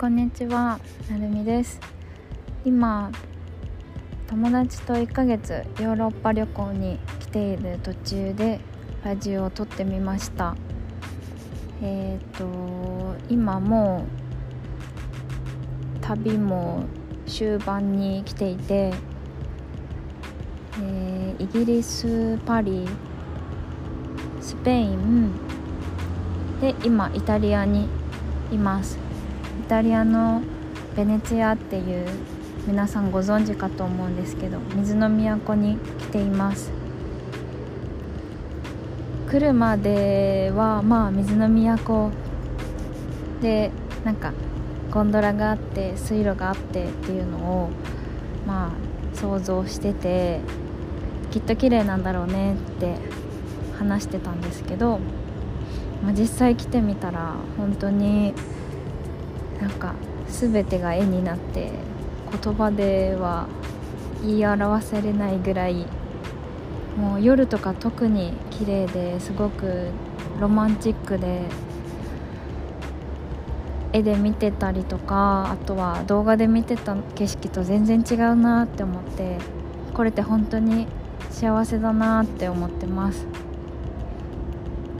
こんにちはなるみです。今友達と1ヶ月ヨーロッパ旅行に来ている途中でラジオを撮ってみました。えっ、ー、と今もう旅も終盤に来ていて、えー、イギリスパリスペインで今イタリアにいます。イタリアのベネチアっていう皆さんご存知かと思うんですけど水の都に来ています。来るまではまあ水の都でなんかゴンドラがあって水路があってっていうのをまあ想像しててきっと綺麗なんだろうねって話してたんですけど、まあ、実際来てみたら本当になんか全てが絵になって言葉では言い表せれないぐらいもう夜とか特に綺麗ですごくロマンチックで絵で見てたりとかあとは動画で見てた景色と全然違うなって思ってこれって本当に幸せだなって思ってます。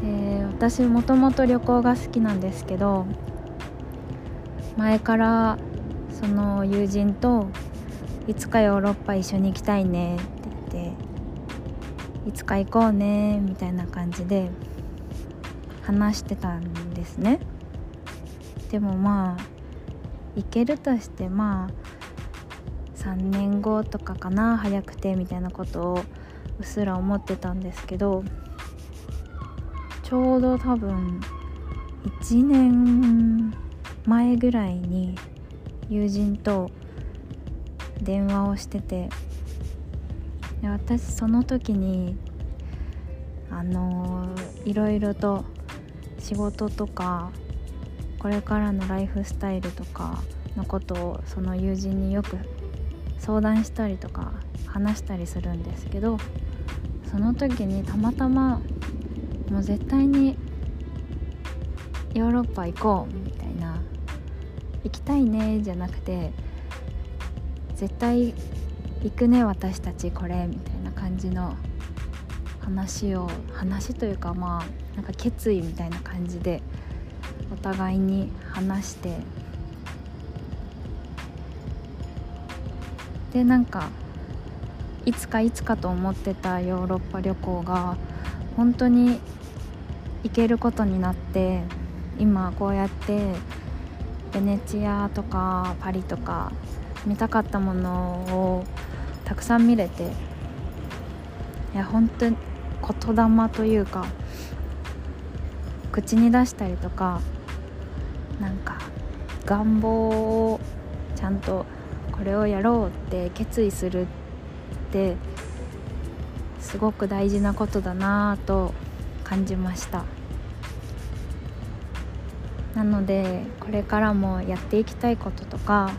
で私もともと旅行が好きなんですけど前からその友人といつかヨーロッパ一緒に行きたいねって言っていつか行こうねみたいな感じで話してたんですね。でもまあ行けるとしてまあ3年後とかかな早くてみたいなことをうっすら思ってたんですけどちょうど多分1年前ぐらいに友人と電話をしててで私その時にあのいろいろと仕事とかこれからのライフスタイルとかのことをその友人によく相談したりとか話したりするんですけどその時にたまたまもう絶対にヨーロッパ行こう行きたいねじゃなくて絶対行くね私たちこれみたいな感じの話を話というかまあなんか決意みたいな感じでお互いに話してでなんかいつかいつかと思ってたヨーロッパ旅行が本当に行けることになって今こうやってベネチアとかパリとか見たかったものをたくさん見れていや本当に言霊というか口に出したりとかなんか願望をちゃんとこれをやろうって決意するってすごく大事なことだなぁと感じました。なのでこれからもやっていきたいこととか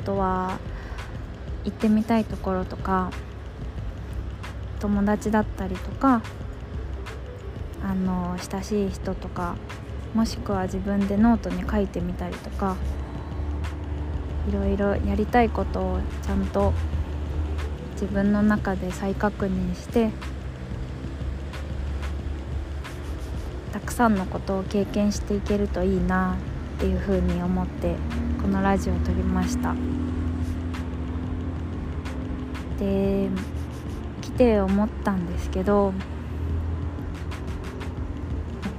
あとは行ってみたいところとか友達だったりとかあの親しい人とかもしくは自分でノートに書いてみたりとかいろいろやりたいことをちゃんと自分の中で再確認してくさんのことを経験していけるといいなっていうふうに思ってこのラジオを撮りました。で来て思ったんですけどやっ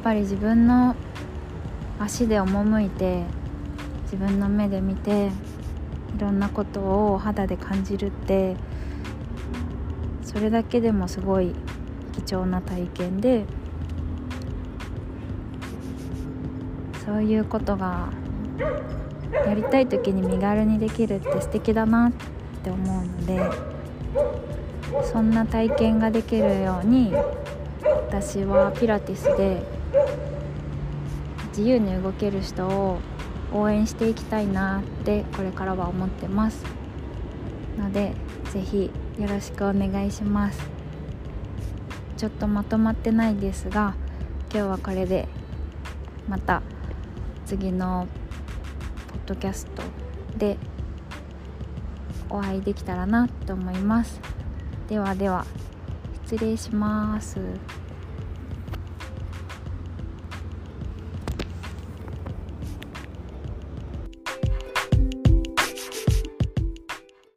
ぱり自分の足で赴いて自分の目で見ていろんなことを肌で感じるってそれだけでもすごい貴重な体験でそういうことがやりたい時に身軽にできるって素敵だなって思うのでそんな体験ができるように私はピラティスで自由に動ける人を応援していきたいなってこれからは思ってます。ので是非よろしくお願いします。ちょっとまとまってないですが今日はこれでまた次のポッドキャストでお会いできたらなと思います。ではでは失礼します。